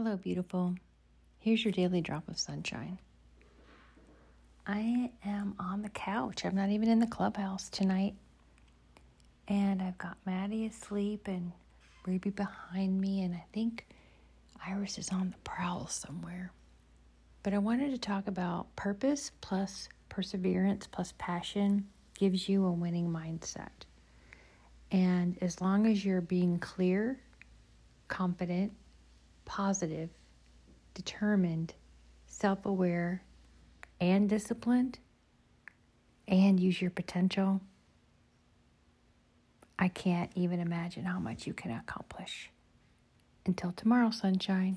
Hello, beautiful. Here's your daily drop of sunshine. I am on the couch. I'm not even in the clubhouse tonight. And I've got Maddie asleep and Ruby behind me, and I think Iris is on the prowl somewhere. But I wanted to talk about purpose plus perseverance plus passion gives you a winning mindset. And as long as you're being clear, confident, positive, determined, self aware, and disciplined, and use your potential, I can't even imagine how much you can accomplish. Until tomorrow, sunshine.